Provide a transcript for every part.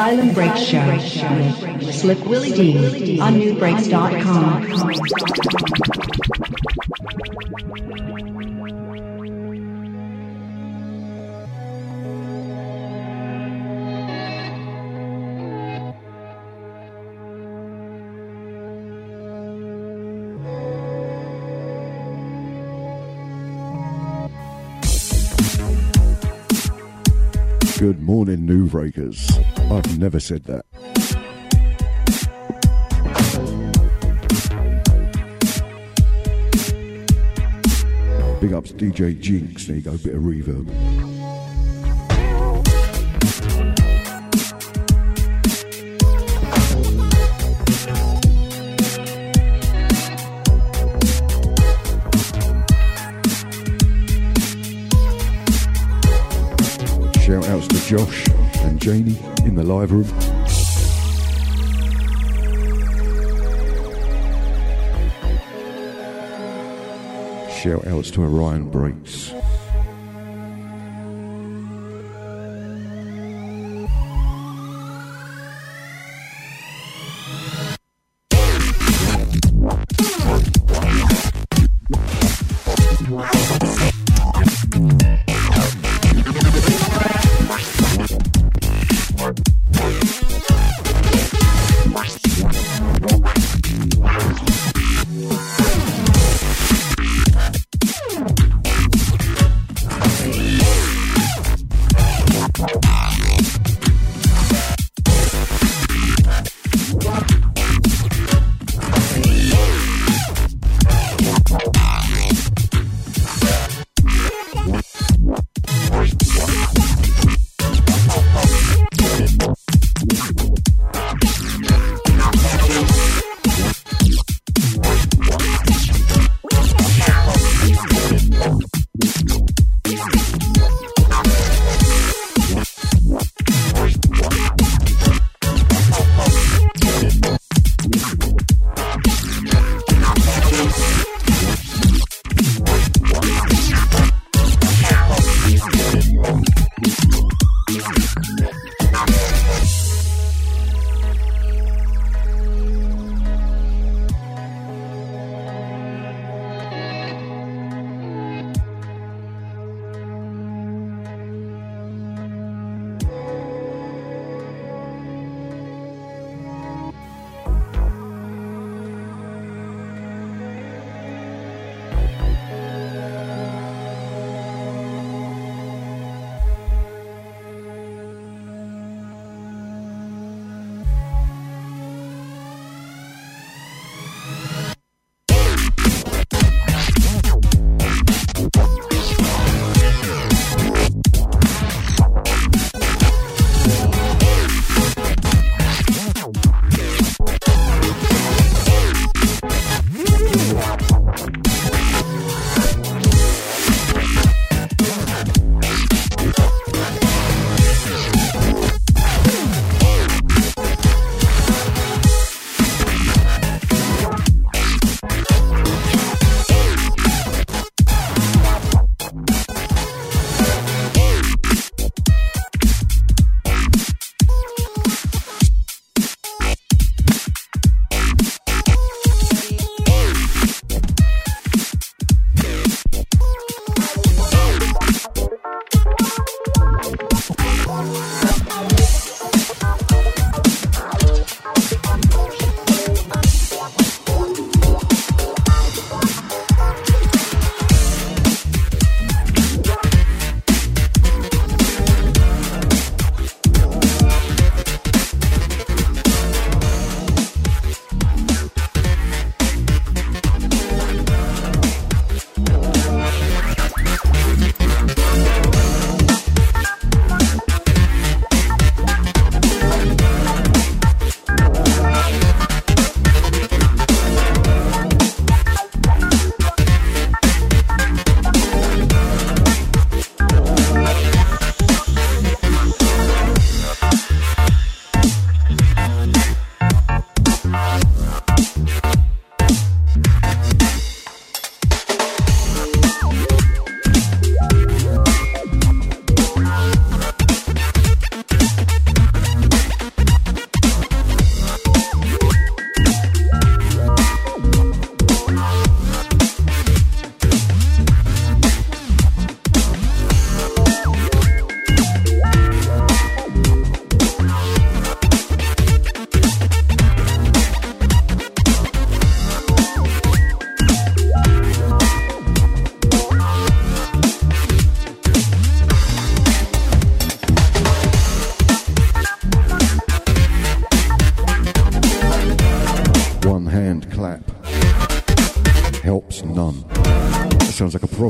Silent Break Show with Slick Willie D on nubreaks.com. morning, NuBreakers. I've never said that. Big ups DJ Jinx. There you go, bit of reverb. Josh and Janie in the live room. Shout outs to Orion Breaks.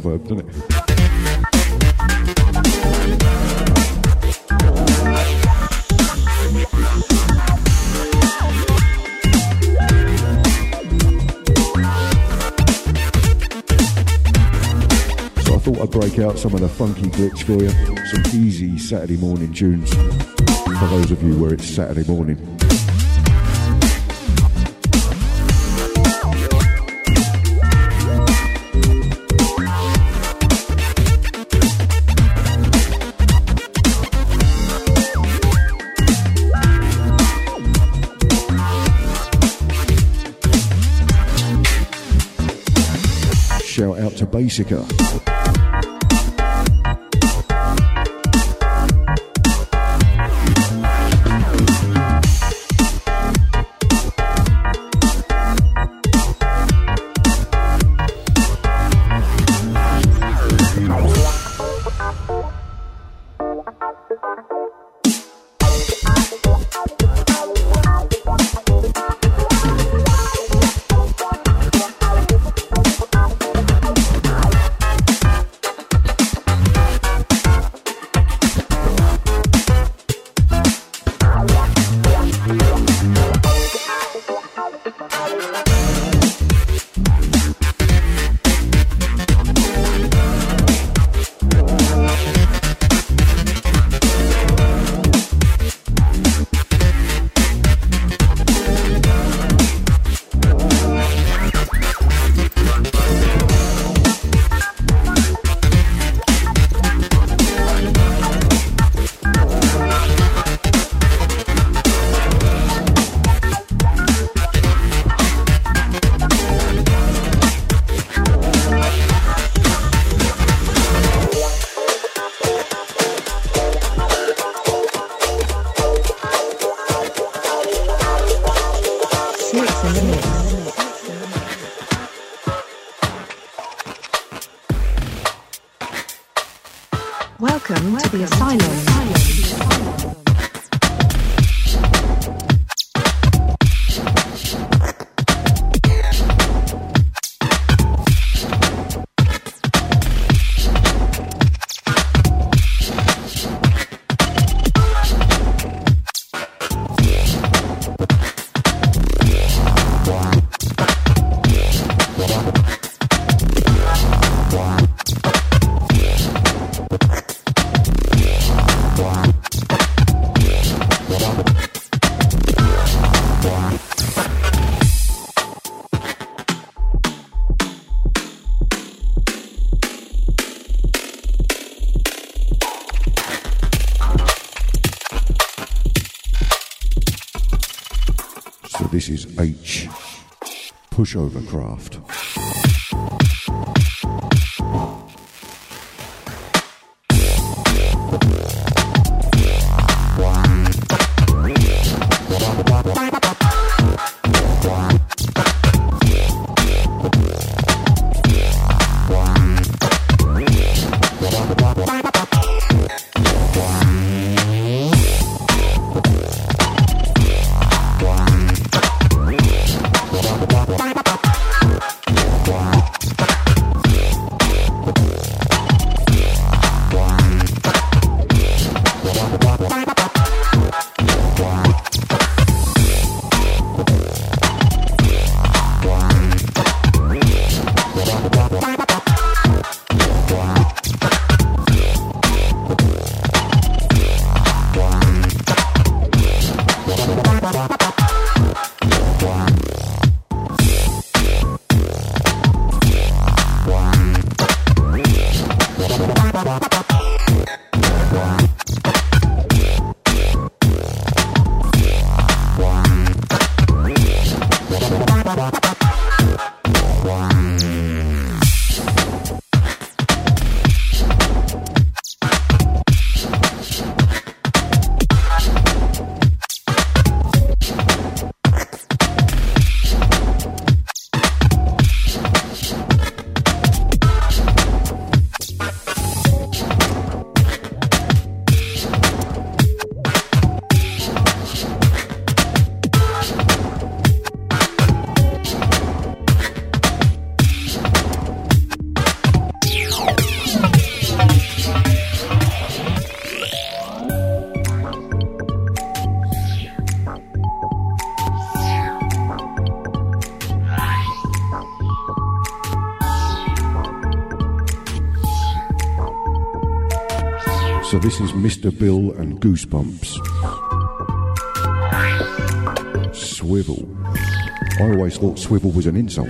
Proverb, doesn't it? thought I'd break out some of the funky glitch for you. Some easy Saturday morning tunes for those of you where it's Saturday morning. Out pushover craft. So this is Mr. Bill and Goosebumps. Swivel. I always thought swivel was an insult.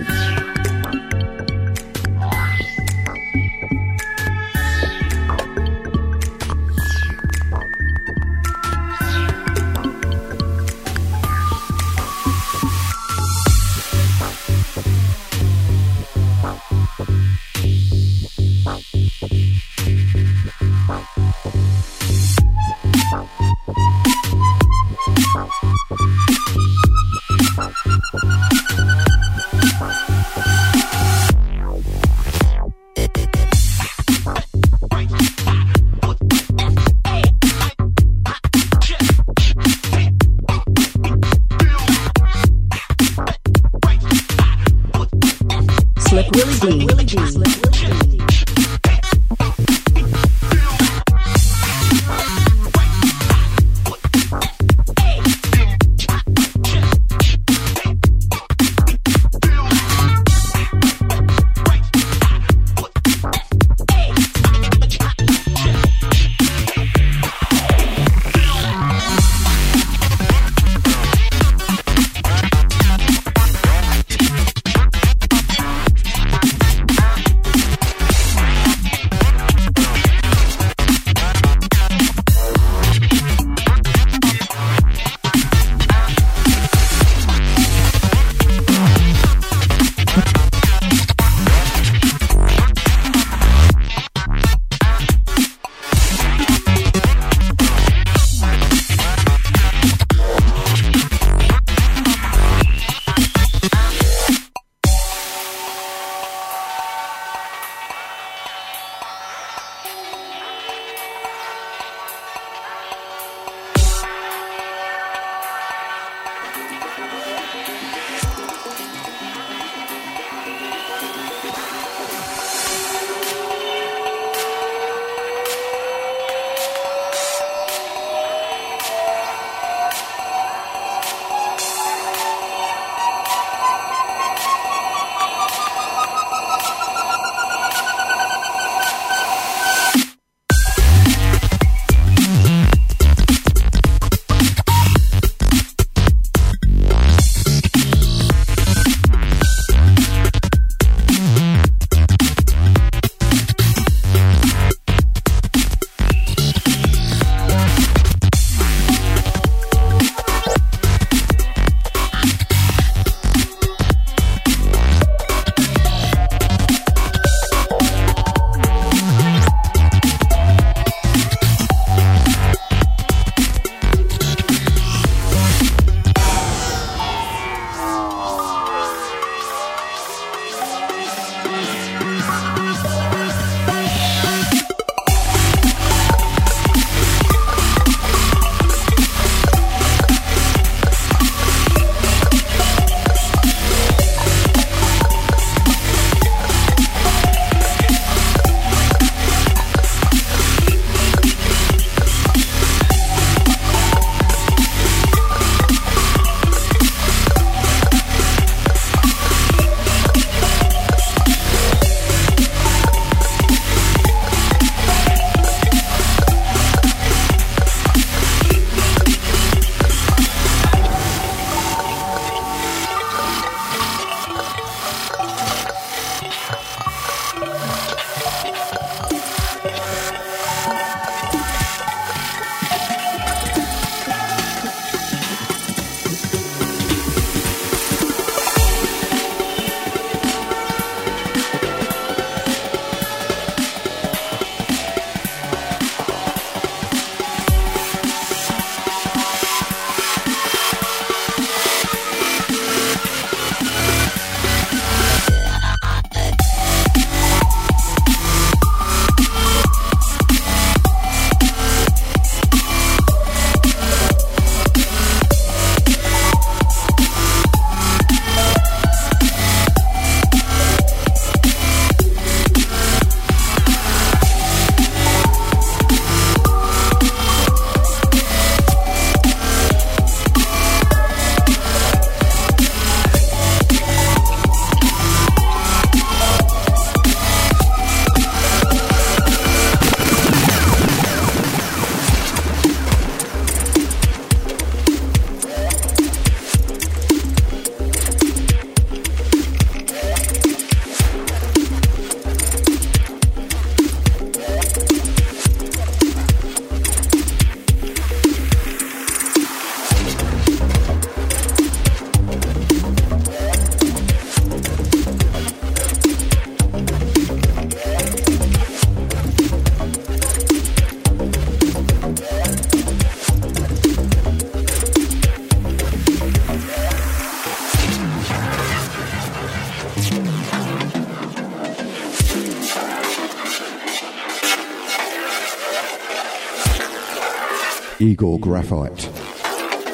Igor Graphite.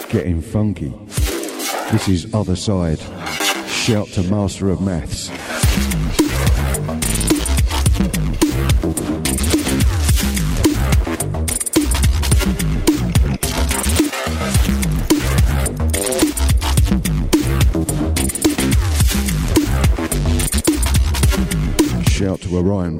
Getting funky. This is Other Side. Shout to Master of Maths. Shout to Orion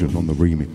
Breaks. on the remix.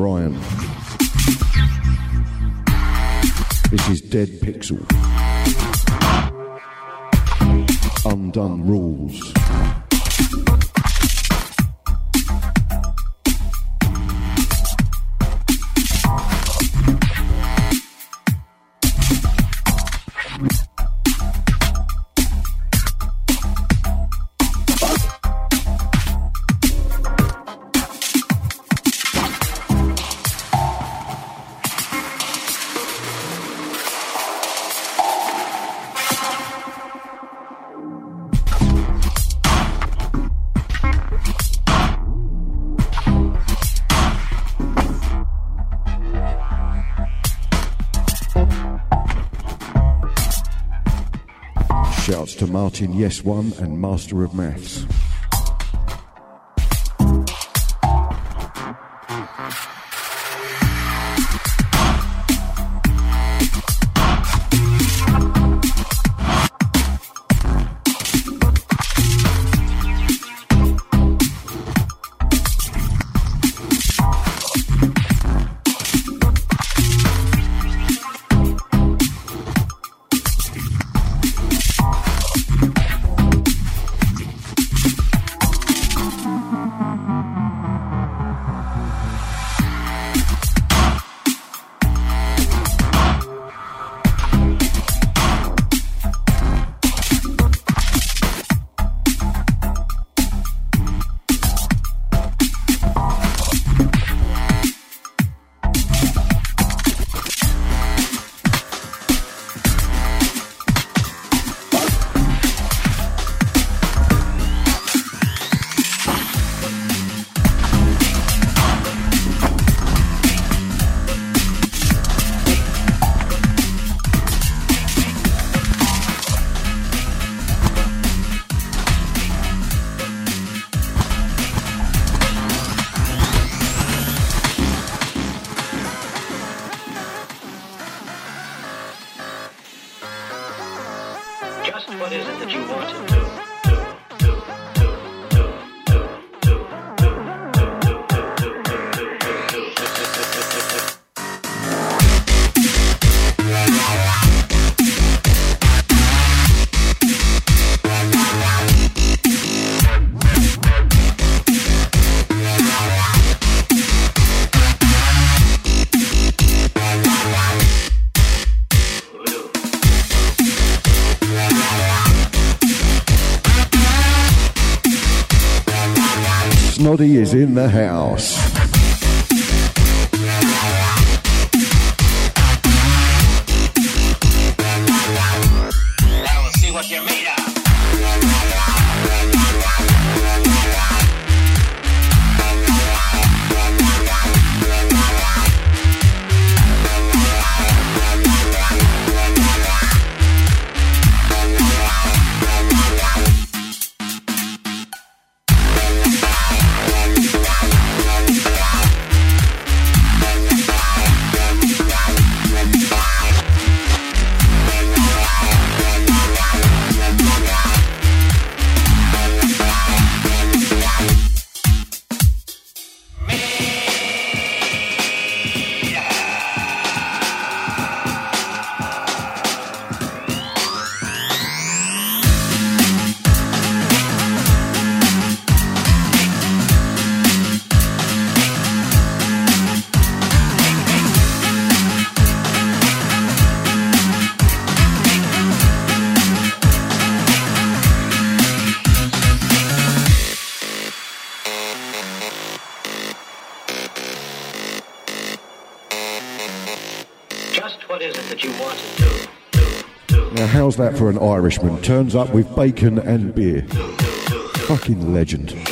Ryan. Martin Yes One and Master of Maths. Just what is it that you want to do? In the house. For an Irishman? Turns up with bacon and beer. Fucking legend.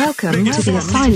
Welcome to the asylum.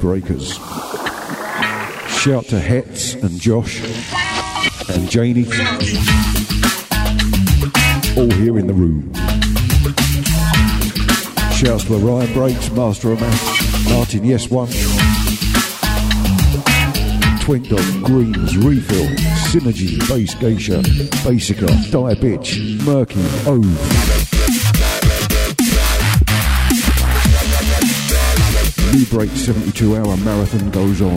Breakers? Shout to Hetz and Josh and Janie, all here in the room. Shouts to Ryan Breaks, Master of Maths, Martin Yes One, Twink Dog, Greens, Refill, Synergy, Base Geisha, Basica, Die Bitch, Murky, Ove. New Break 72 hour marathon goes on.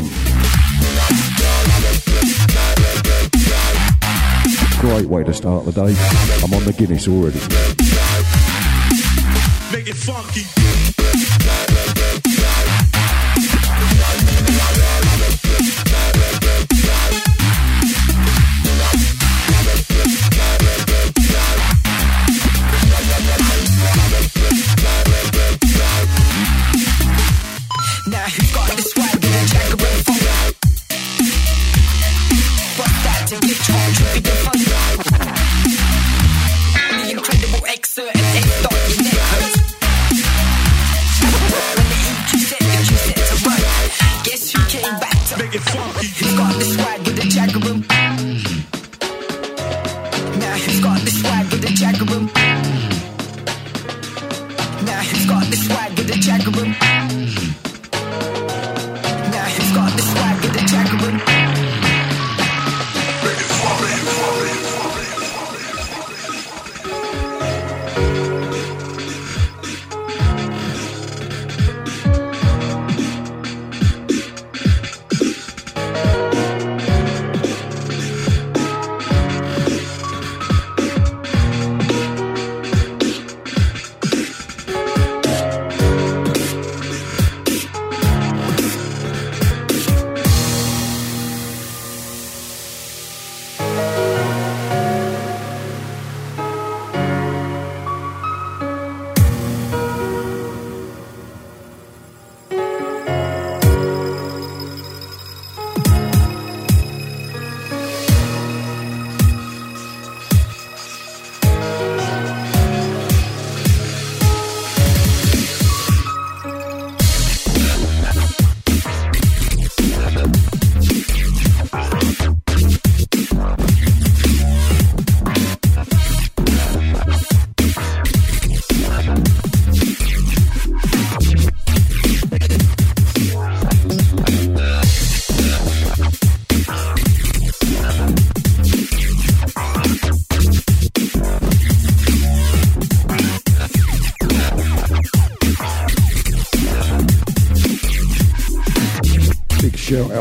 Great way to start the day. I'm on the Guinness already. Make it funky.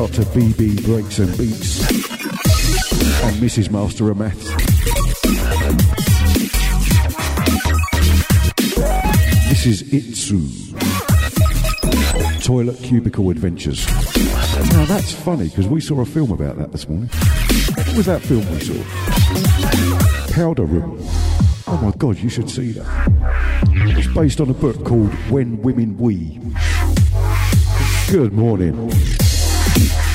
Out to BB Breaks and Beats and Mrs. Master of Maths. This is Itsu. Toilet Cubicle Adventures. Now that's funny because we saw a film about that this morning. What was that film we saw? Powder Room. Oh my god, you should see that. It's based on a book called When Women We. Good morning. BPM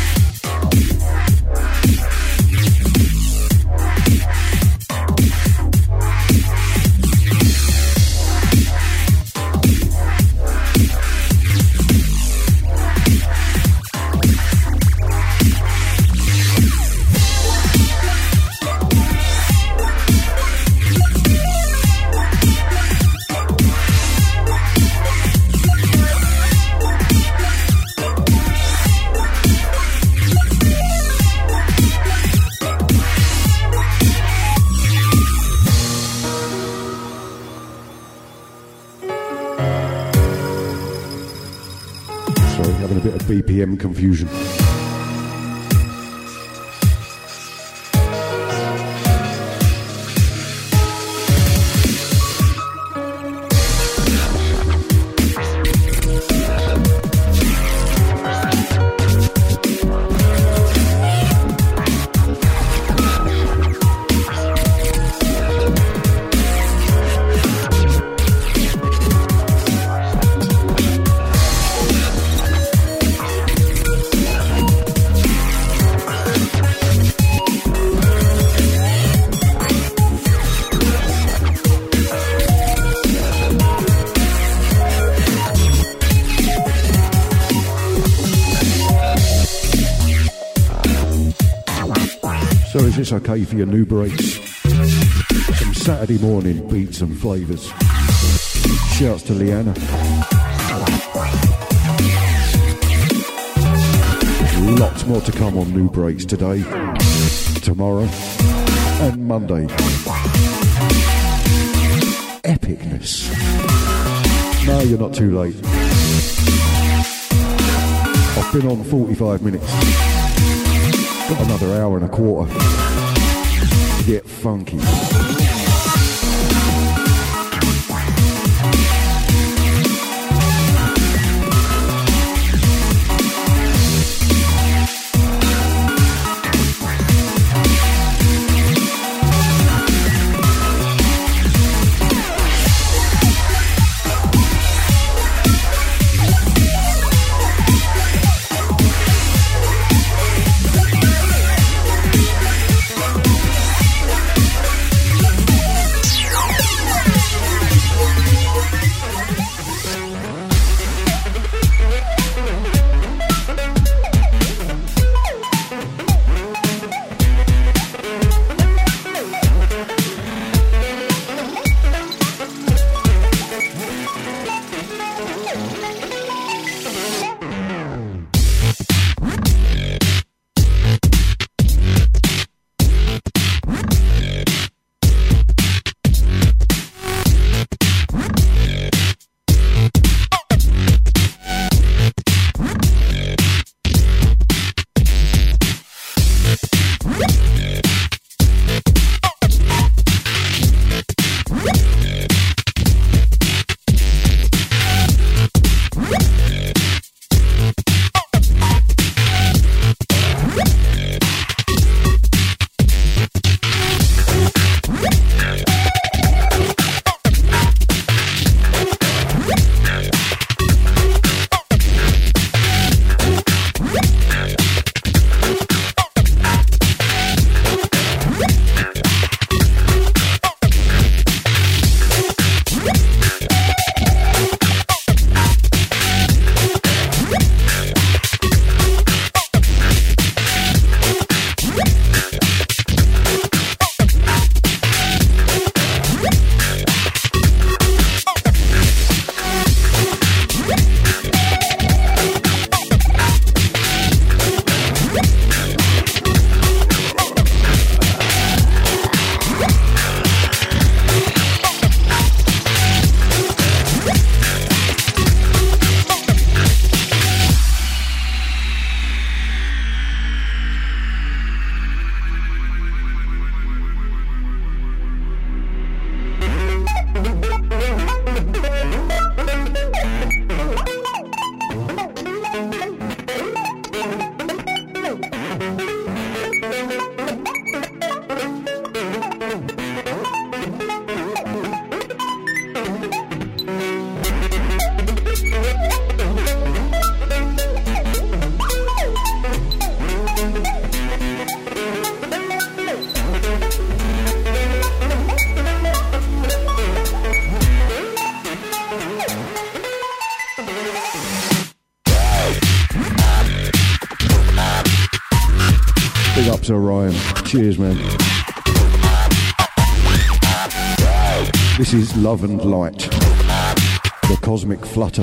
This okay for your NuBreaks? Some Saturday morning beats and flavours. Shouts to Leanna. Lots more to come on NuBreaks today, tomorrow, and Monday. Epicness. No, you're not too late. I've been on 45 minutes. Got another hour and a quarter funky. Love and Light. The Cosmic Flutter.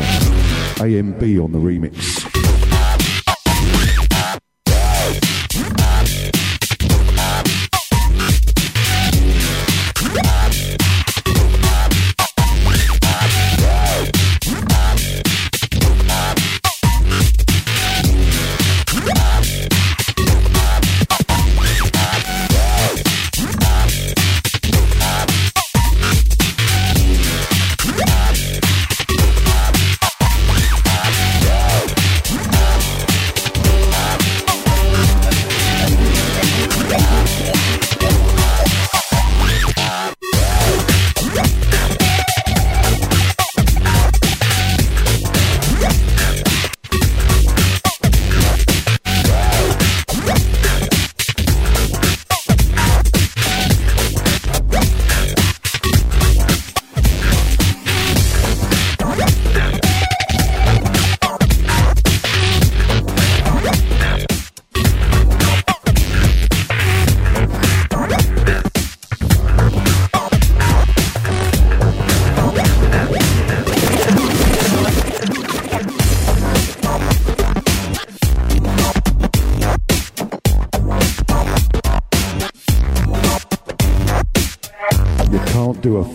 AMB on the remix.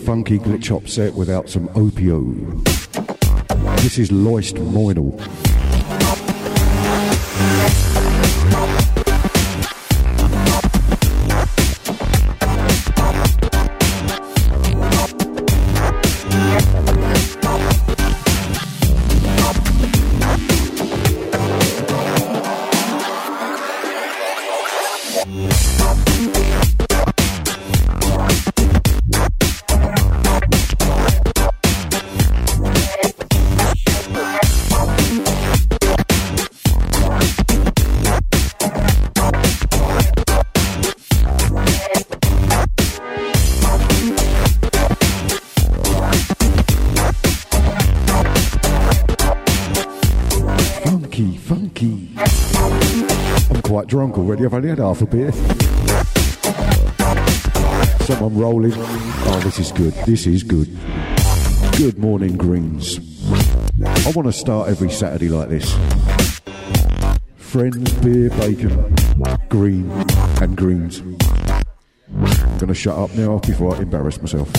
Funky glitch hop set without some Opiuo. This is Loist Moinel. Had half a beer. Someone rolling. Oh, this is good. This is good. Good morning, Greens. I want to start every Saturday like this. Friends, beer, bacon, green, and greens. I'm going to shut up now before I embarrass myself.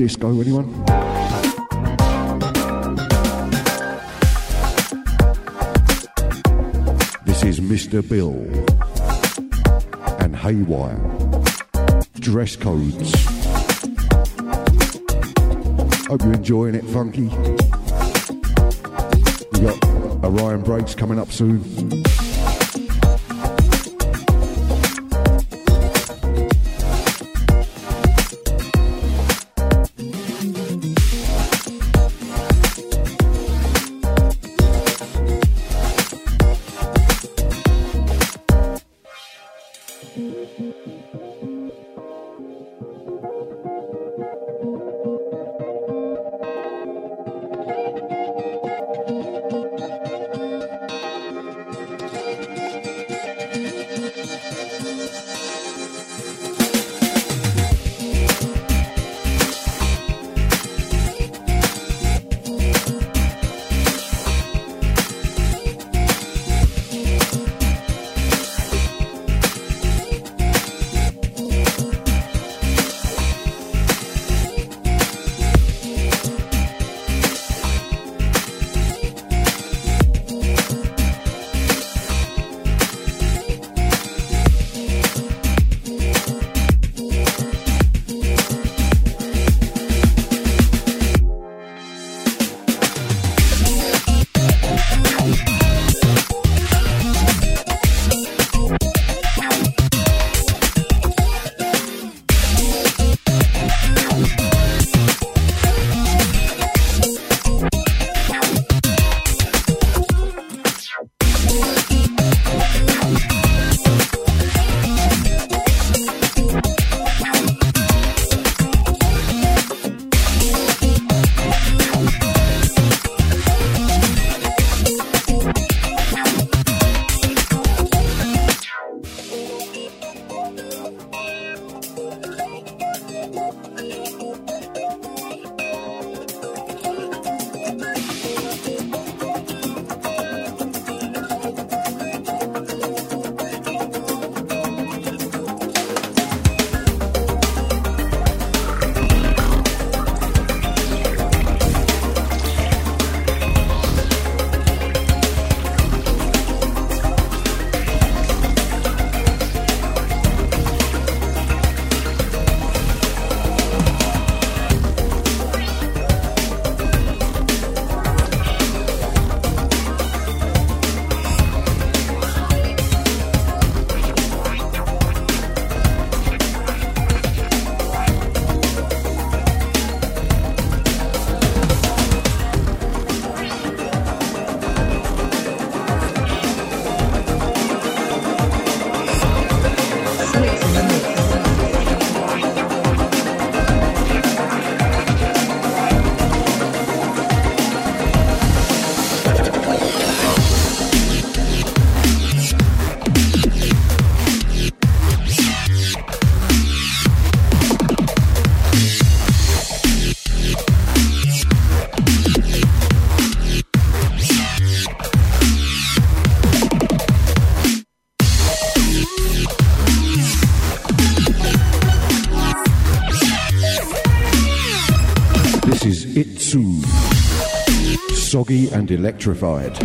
Disco, anyone? This is Mr. Bill and Haywire. Dress codes. Hope you're enjoying it, funky. We got Orion breaks coming up soon. Soggy and electrified.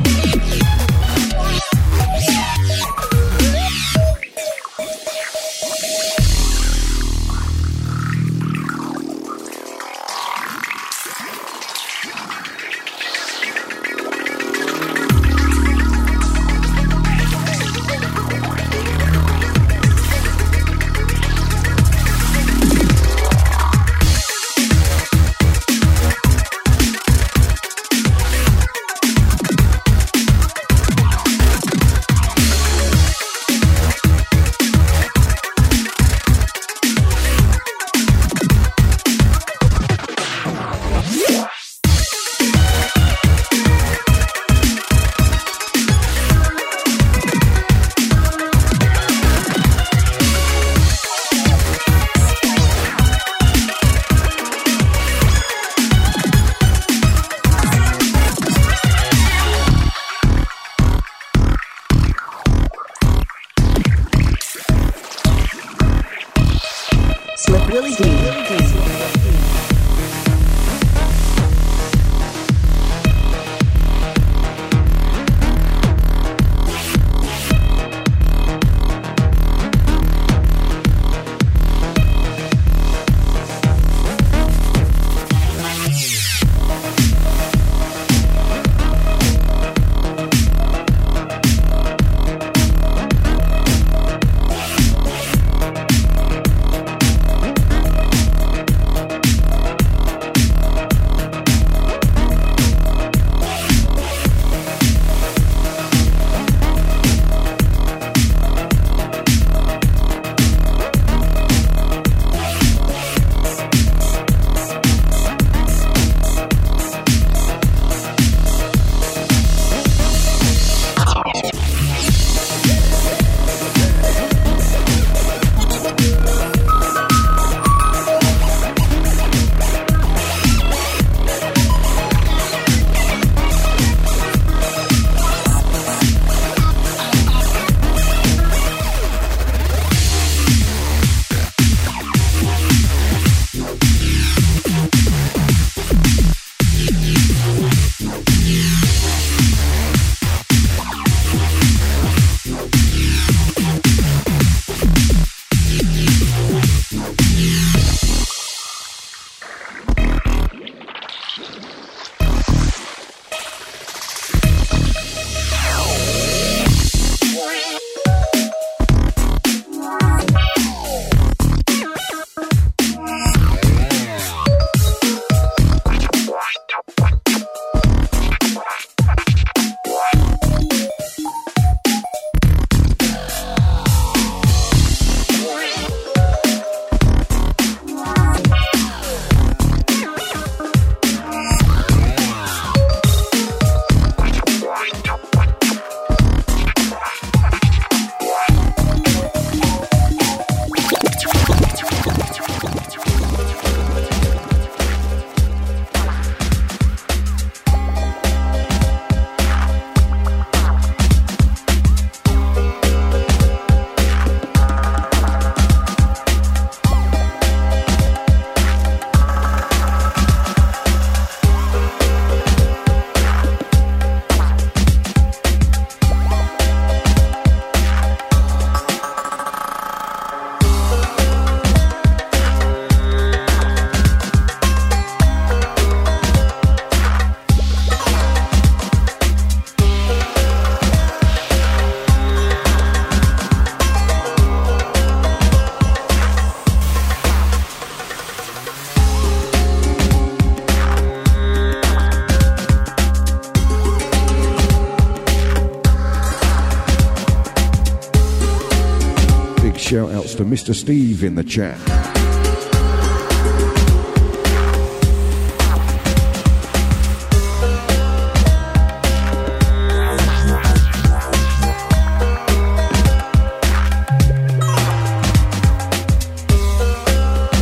Mr. Steve in the chat.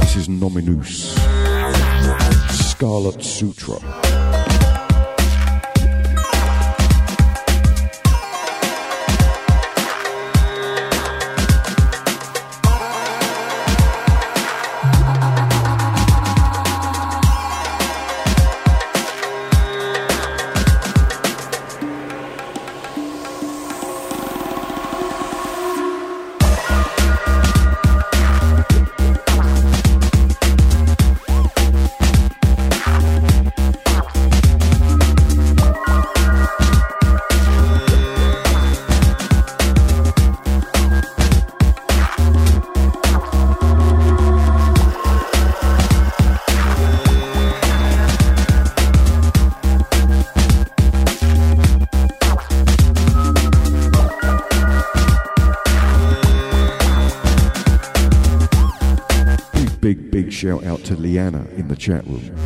This is Nominus. Scarlet Sutra. Shout out to Liana in the chat room.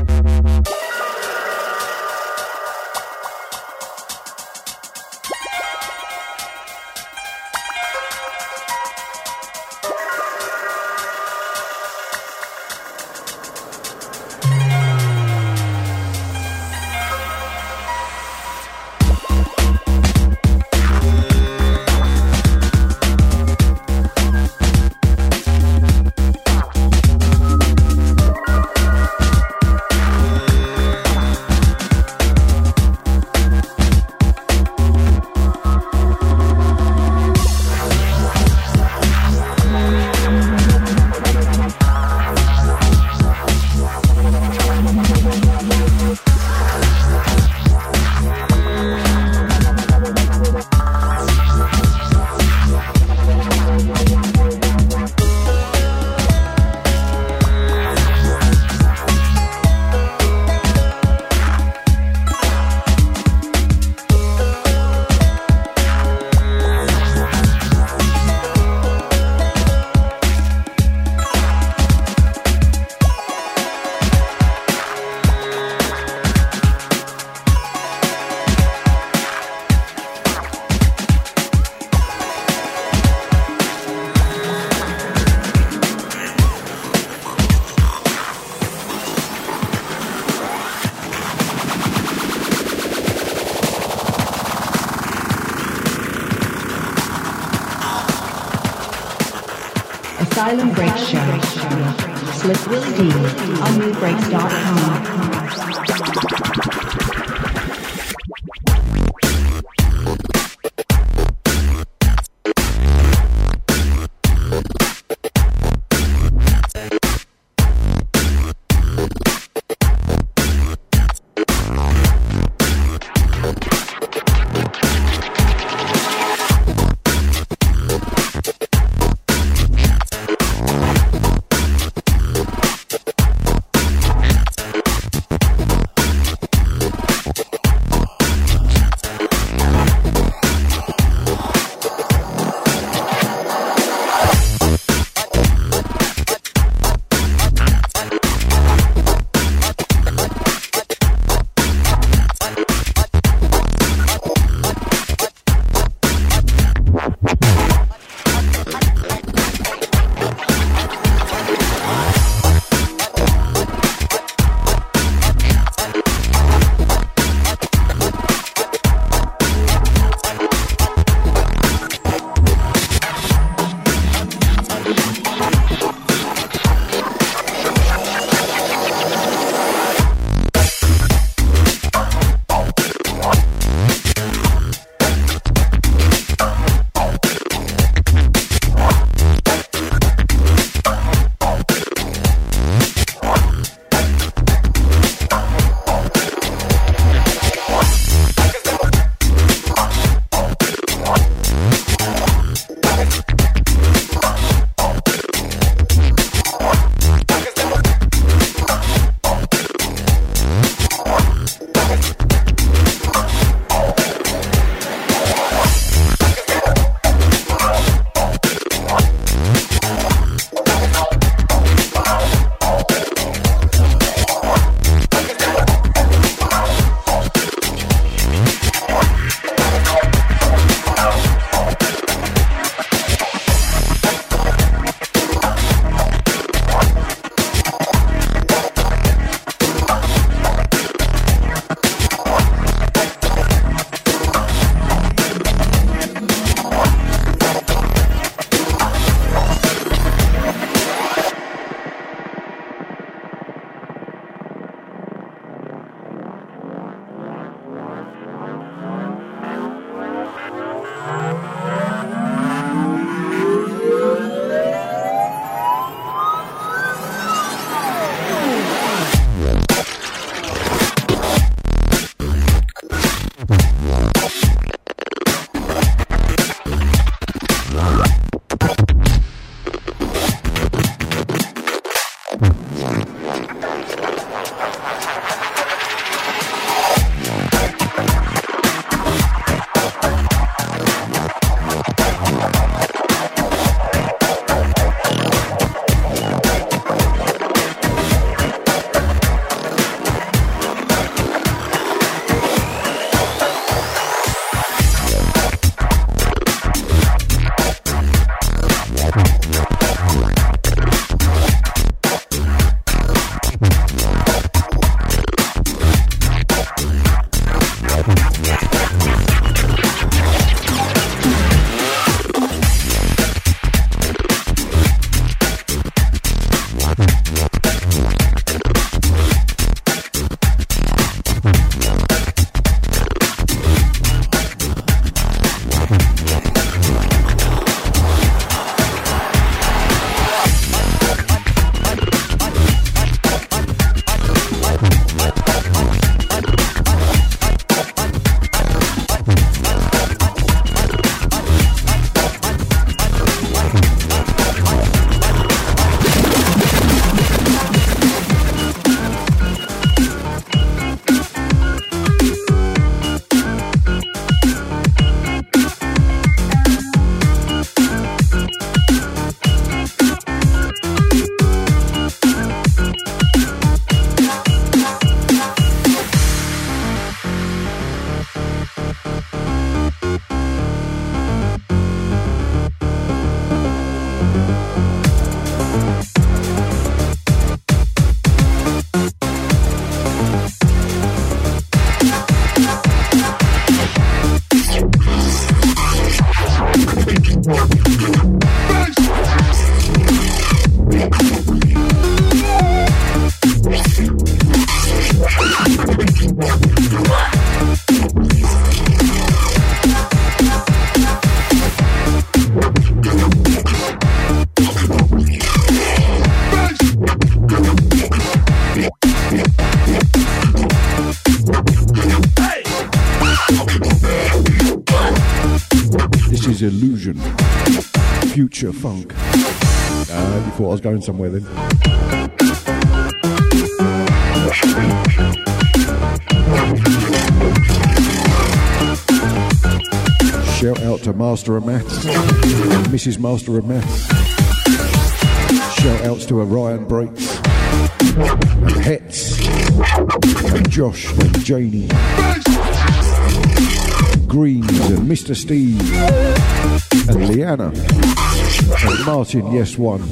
Going somewhere? Shout out to Master of Maths Mrs. Master of Maths. Shout outs to Orion Breaks Hetz Josh and Janie. Greens and Mr. Steve and Leanna and Martin, yes one.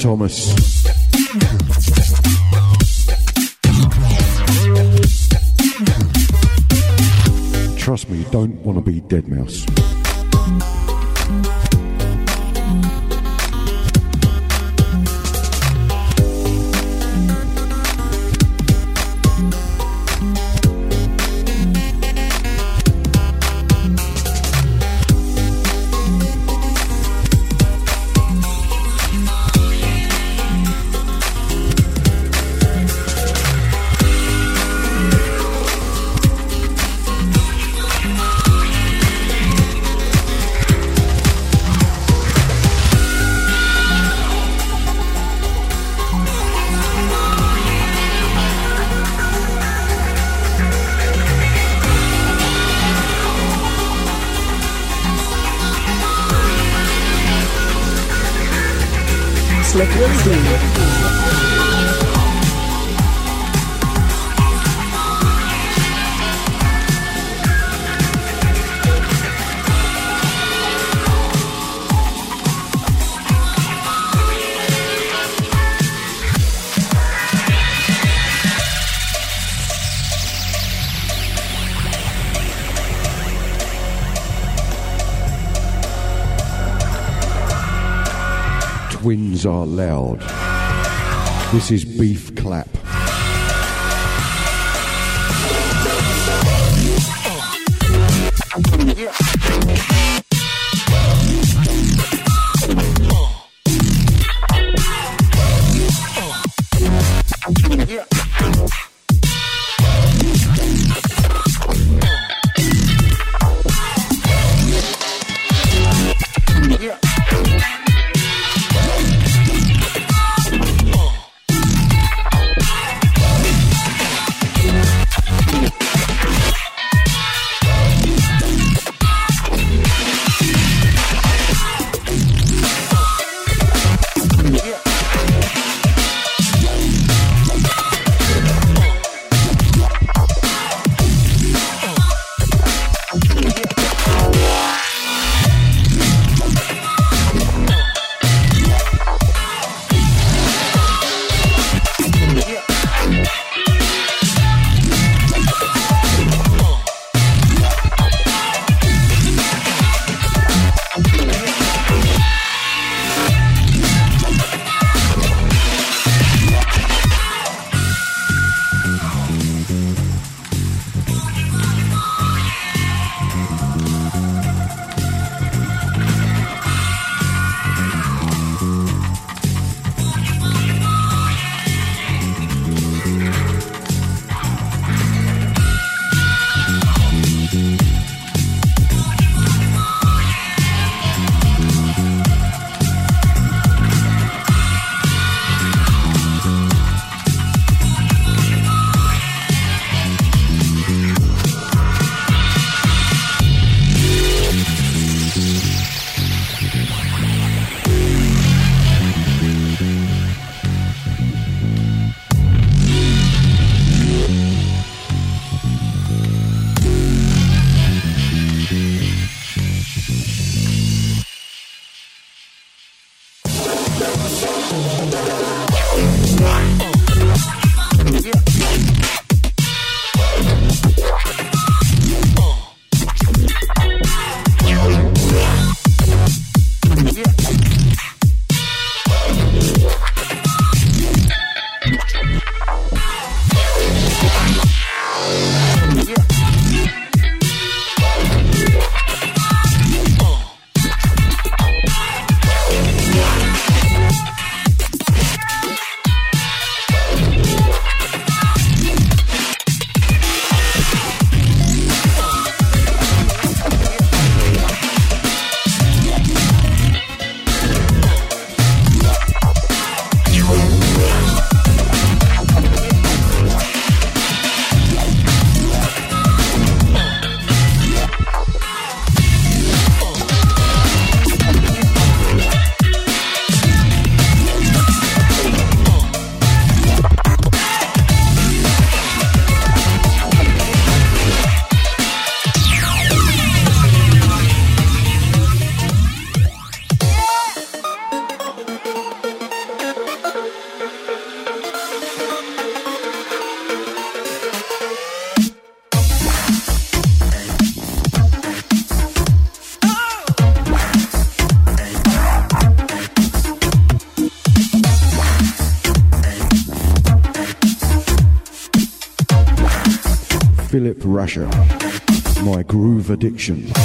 Thomas. Loud. This is Beef Clap. Philip Rasher, My Groove Addiction.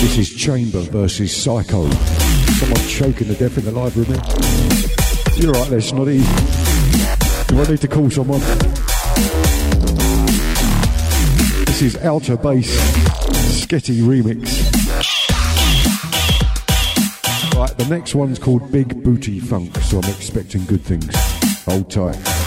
Chamber versus Psycho. Someone choking to death in the live room. You're right there, Snoddy. Do I need to call someone? This is Outer Bass Sketty Remix. Right, the next one's called Big Booty Funk, so I'm expecting good things. Hold tight.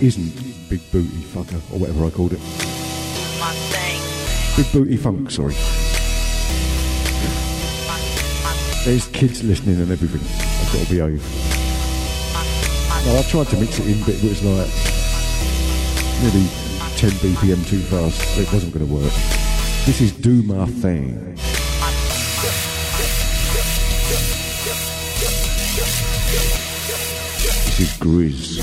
Isn't Big Booty Fucker, or whatever I called it. Big Booty Funk, sorry. There's kids listening and everything. I've got to behave. No, I tried to mix it in, but it was like nearly 10 BPM too fast. so It wasn't going to work. This is Do My Thing. This is Grizz.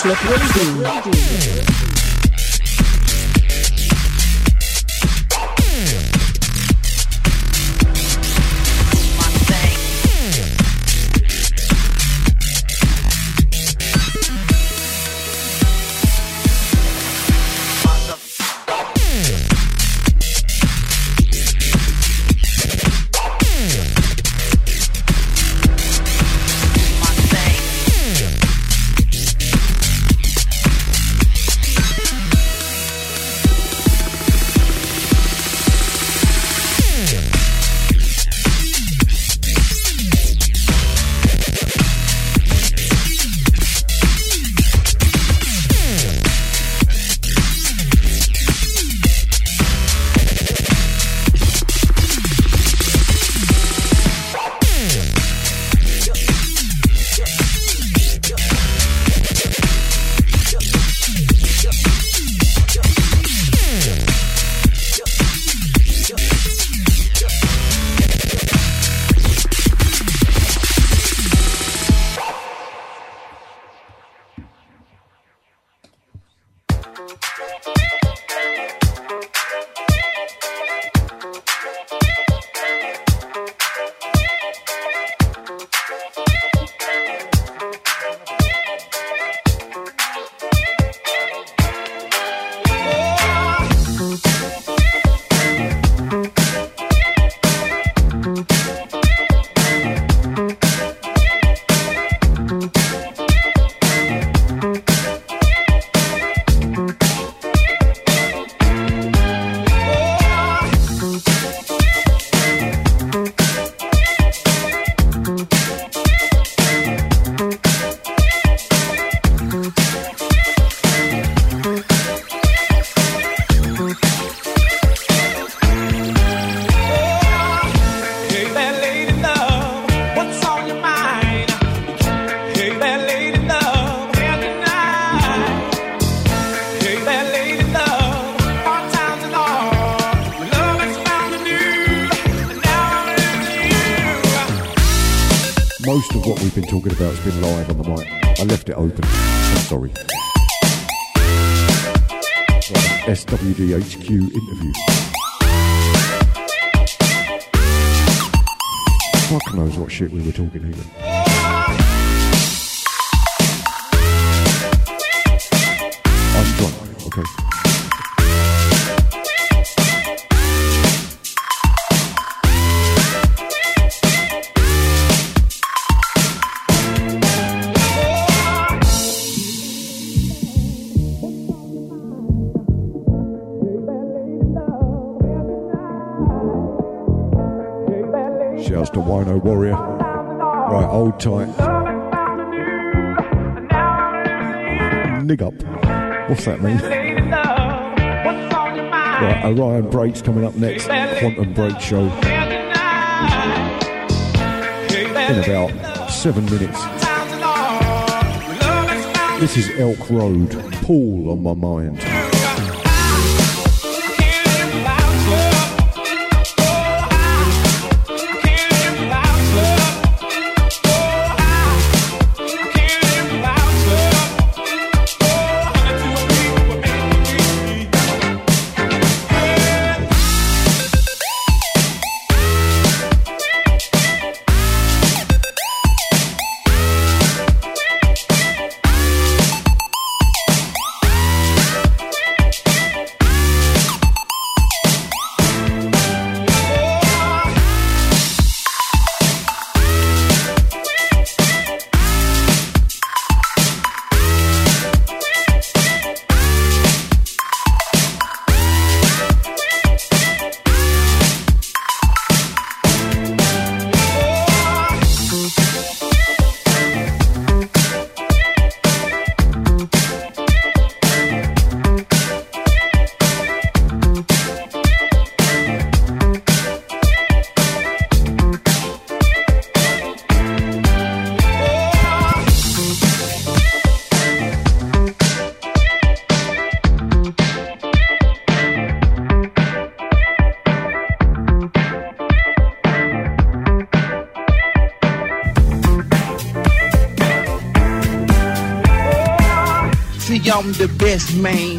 Slick Willy has been live on the mic. I left it open. I'm sorry. Right, SWDHQ interview. Fuck knows what shit we were talking here. What's that mean? Right, Orion Break's coming up next. Quantum Break Show. In about seven minutes. This is Elk Road. Paul on my mind. Man.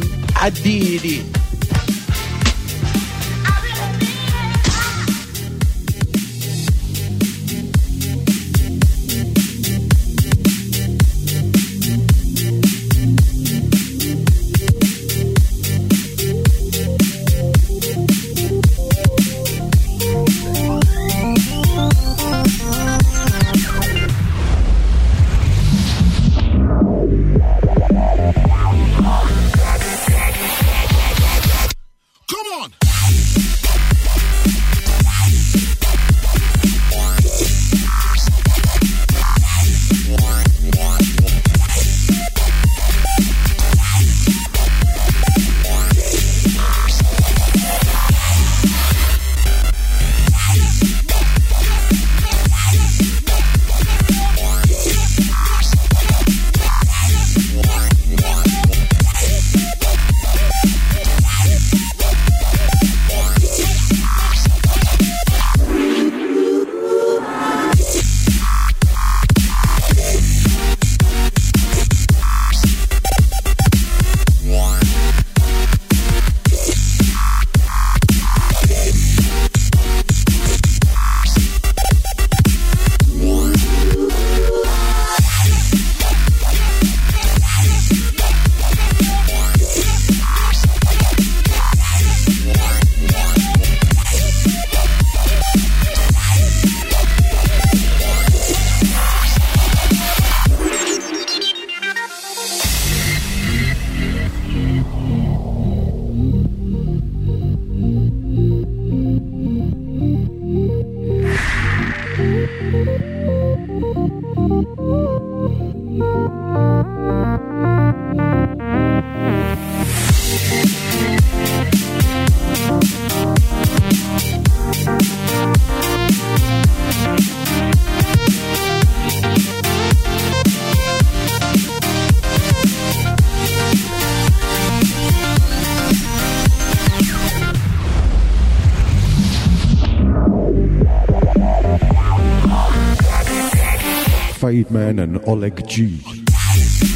And Oleg G.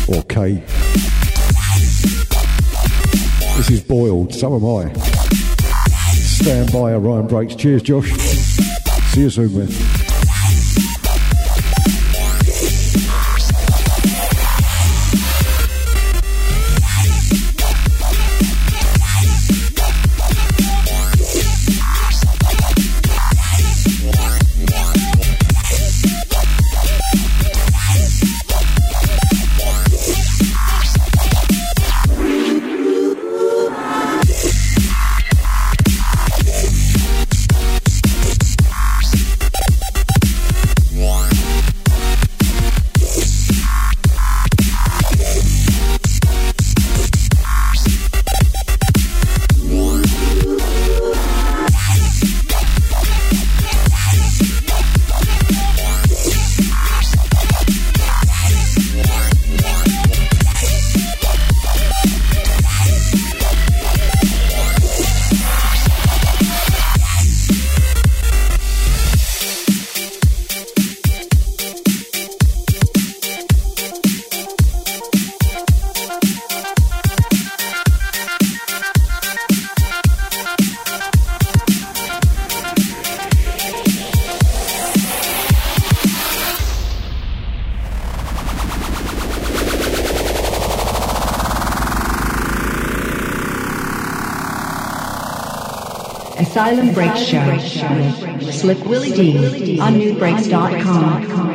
Or K. This is boiled, so am I. Stand by, Orion Breaks. Cheers, Josh. See you soon, man. Slick Willie D on nubreaks.com.